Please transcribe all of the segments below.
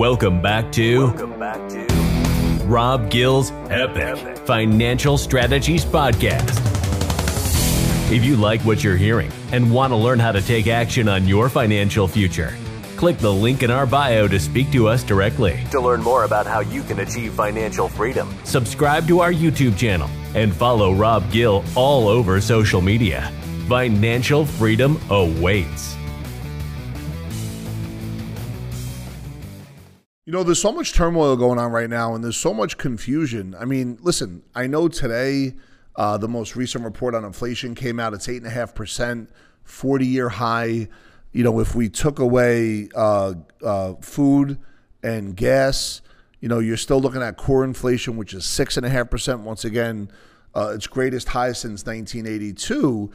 Welcome back to, Welcome back to Rob Gill's Epic Financial Strategies Podcast. If you like what you're hearing and want to learn how to take action on your financial future, click the link in our bio to speak to us directly. To learn more about how you can achieve financial freedom, subscribe to our YouTube channel and follow Rob Gill all over social media. Financial freedom awaits. You know, there's so much turmoil going on right now, and there's so much confusion. I mean, listen, I know today uh, the most recent report on inflation came out. It's eight and a half percent, 40 year high. You know, if we took away uh, uh, food and gas, you know, you're still looking at core inflation, which is six and a half percent. Once again, uh, its greatest high since 1982.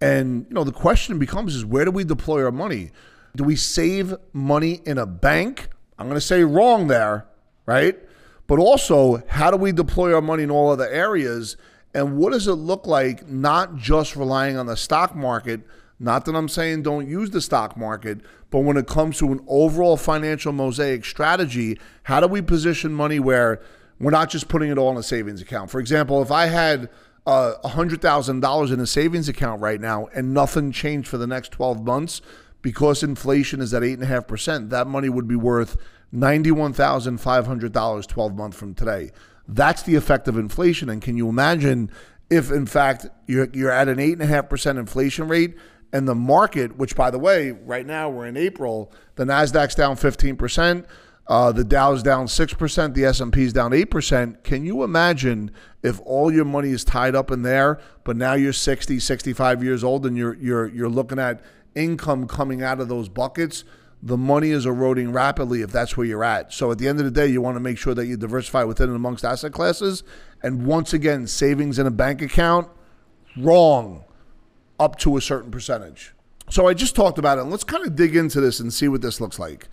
And you know, the question becomes: is where do we deploy our money? Do we save money in a bank? I'm going to say wrong there, right? But also, how do we deploy our money in all other areas? And what does it look like not just relying on the stock market? Not that I'm saying don't use the stock market, but when it comes to an overall financial mosaic strategy, how do we position money where we're not just putting it all in a savings account? For example, if I had uh, $100,000 in a savings account right now and nothing changed for the next 12 months, because inflation is at 8.5%, that money would be worth $91,500 12 months from today. That's the effect of inflation. And can you imagine if, in fact, you're, you're at an 8.5% inflation rate and the market, which, by the way, right now we're in April, the NASDAQ's down 15%. Uh, the Dow's down 6%, the S&P's down 8%. Can you imagine if all your money is tied up in there, but now you're 60, 65 years old and you're you're you're looking at income coming out of those buckets, the money is eroding rapidly if that's where you're at. So at the end of the day, you want to make sure that you diversify within and amongst asset classes. And once again, savings in a bank account, wrong, up to a certain percentage. So I just talked about it. And let's kind of dig into this and see what this looks like.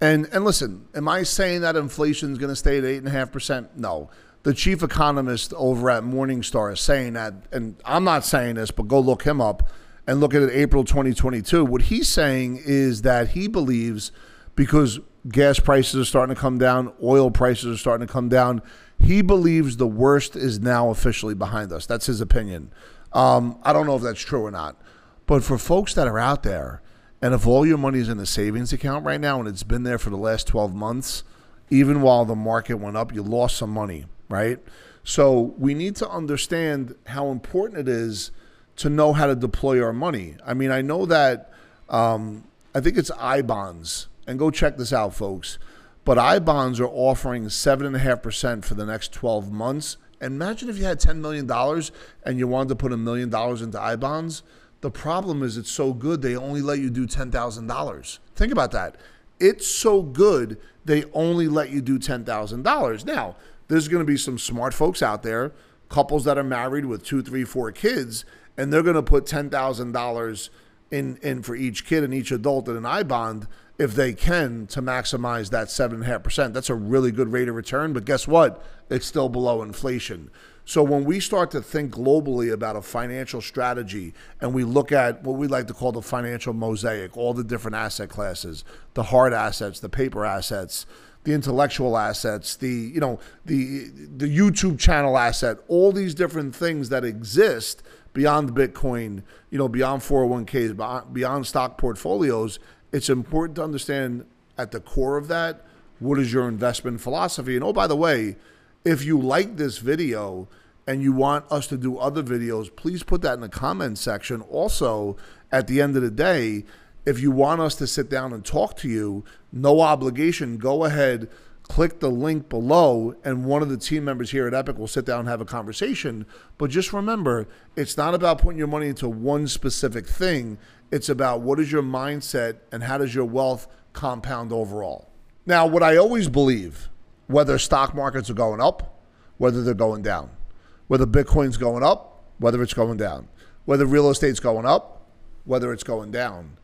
And and listen, am I saying that inflation is going to stay at eight and a half percent? No. The chief economist over at Morningstar is saying that, and I'm not saying this, but go look him up and look at it April 2022, what he's saying is that he believes because gas prices are starting to come down, oil prices are starting to come down, he believes the worst is now officially behind us. That's his opinion. Um, I don't know if that's true or not. But for folks that are out there, and if all your money is in a savings account right now and it's been there for the last 12 months, even while the market went up, you lost some money, right? So we need to understand how important it is to know how to deploy our money. I mean, I know that um, I think it's I bonds, and go check this out, folks. But I bonds are offering seven and a half percent for the next twelve months. Imagine if you had ten million dollars and you wanted to put a million dollars into I bonds. The problem is it's so good they only let you do ten thousand dollars. Think about that. It's so good they only let you do ten thousand dollars. Now, there's going to be some smart folks out there, couples that are married with two, three, four kids, and they're going to put ten thousand dollars in in for each kid and each adult in an I bond if they can to maximize that seven and a half percent. That's a really good rate of return. But guess what? It's still below inflation. So when we start to think globally about a financial strategy and we look at what we like to call the financial mosaic, all the different asset classes, the hard assets, the paper assets, the intellectual assets, the you know the the YouTube channel asset, all these different things that exist beyond Bitcoin, you know, beyond 401ks, beyond stock portfolios, it's important to understand at the core of that what is your investment philosophy. And oh, by the way, if you like this video and you want us to do other videos, please put that in the comment section. Also, at the end of the day, if you want us to sit down and talk to you, no obligation, go ahead click the link below, and one of the team members here at Epic will sit down and have a conversation. But just remember, it's not about putting your money into one specific thing. It's about what is your mindset and how does your wealth compound overall. Now, what I always believe, whether stock markets are going up, whether they're going down, whether Bitcoin's going up, whether it's going down, whether real estate's going up, whether it's going down,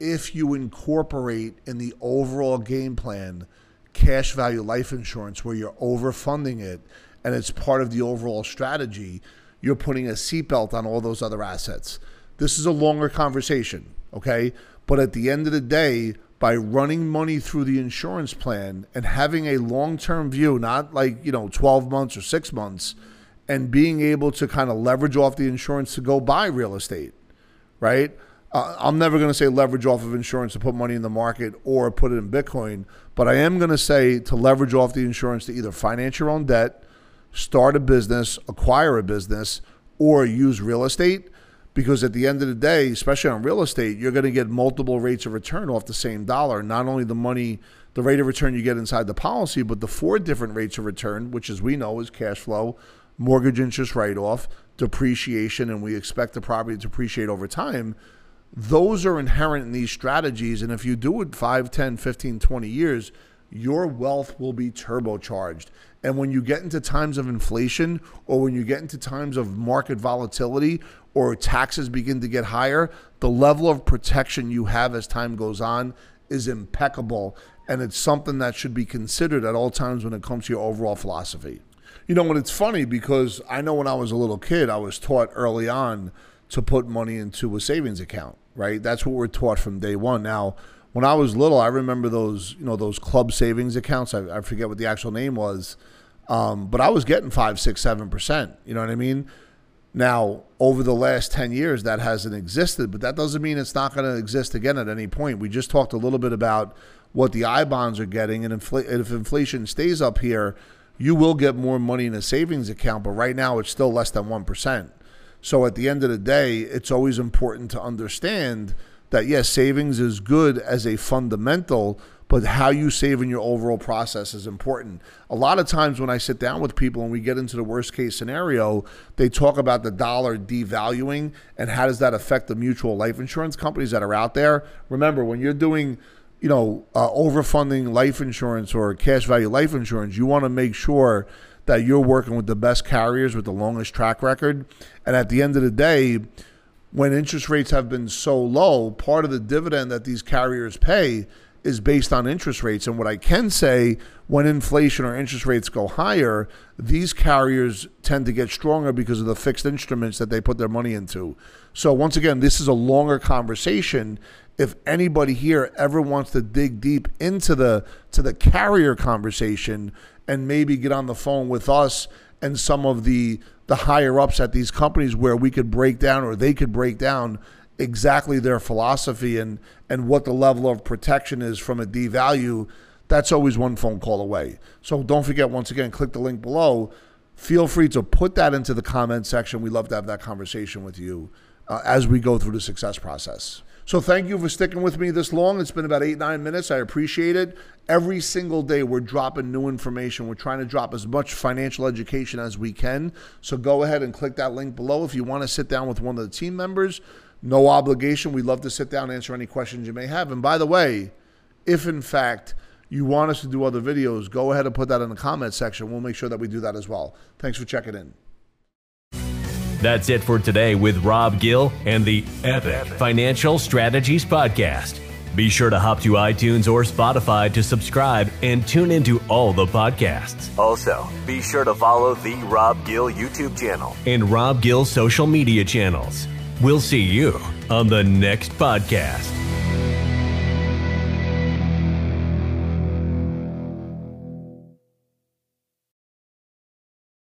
if you incorporate in the overall game plan cash value life insurance where you're overfunding it and it's part of the overall strategy, you're putting a seatbelt on all those other assets. This is a longer conversation, okay? But at the end of the day, by running money through the insurance plan and having a long-term view, not like, you know, 12 months or 6 months, and being able to kind of leverage off the insurance to go buy real estate, right? Uh, I'm never going to say leverage off of insurance to put money in the market or put it in Bitcoin, but I am going to say to leverage off the insurance to either finance your own debt, start a business, acquire a business, or use real estate because at the end of the day, especially on real estate, you're going to get multiple rates of return off the same dollar. Not only the money, the rate of return you get inside the policy, but the four different rates of return, which as we know is cash flow, mortgage interest write off, depreciation, and we expect the property to depreciate over time. Those are inherent in these strategies. And if you do it 5, 10, 15, 20 years, your wealth will be turbocharged. And when you get into times of inflation or when you get into times of market volatility or taxes begin to get higher, the level of protection you have as time goes on is impeccable. And it's something that should be considered at all times when it comes to your overall philosophy. You know, when it's funny because I know when I was a little kid, I was taught early on to put money into a savings account, right? That's what we're taught from day one. Now, when I was little, I remember those, you know, those club savings accounts. I, I forget what the actual name was, um, but I was getting five, six, seven percent. You know what I mean? Now, over the last 10 years, that hasn't existed, but that doesn't mean it's not going to exist again at any point. We just talked a little bit about what the I bonds are getting, and infl- if inflation stays up here, you will get more money in a savings account, but right now it's still less than 1%. So at the end of the day, it's always important to understand that yes, savings is good as a fundamental, but how you save in your overall process is important. A lot of times when I sit down with people and we get into the worst case scenario, they talk about the dollar devaluing and how does that affect the mutual life insurance companies that are out there. Remember, when you're doing you know, uh, overfunding life insurance or cash value life insurance, you want to make sure that you're working with the best carriers with the longest track record. And at the end of the day, when interest rates have been so low, part of the dividend that these carriers pay is based on interest rates. And what I can say, when inflation or interest rates go higher, these carriers tend to get stronger because of the fixed instruments that they put their money into. So, once again, this is a longer conversation. If anybody here ever wants to dig deep into the to the carrier conversation and maybe get on the phone with us and some of the the higher ups at these companies where we could break down or they could break down exactly their philosophy and and what the level of protection is from a devalue, that's always one phone call away. So don't forget once again, click the link below. Feel free to put that into the comment section. We love to have that conversation with you uh, as we go through the success process. So thank you for sticking with me this long. It's been about eight, nine minutes. I appreciate it. Every single day, we're dropping new information. We're trying to drop as much financial education as we can. So go ahead and click that link below if you want to sit down with one of the team members. No obligation. We'd love to sit down and answer any questions you may have. And by the way, if in fact you want us to do other videos, go ahead and put that in the comment section. We'll make sure that we do that as well. Thanks for checking in. That's it for today with Rob Gill and the Epic Financial Strategies Podcast. Be sure to hop to iTunes or Spotify to subscribe and tune into all the podcasts. Also, be sure to follow the Rob Gill YouTube channel and Rob Gill social media channels. We'll see you on the next podcast.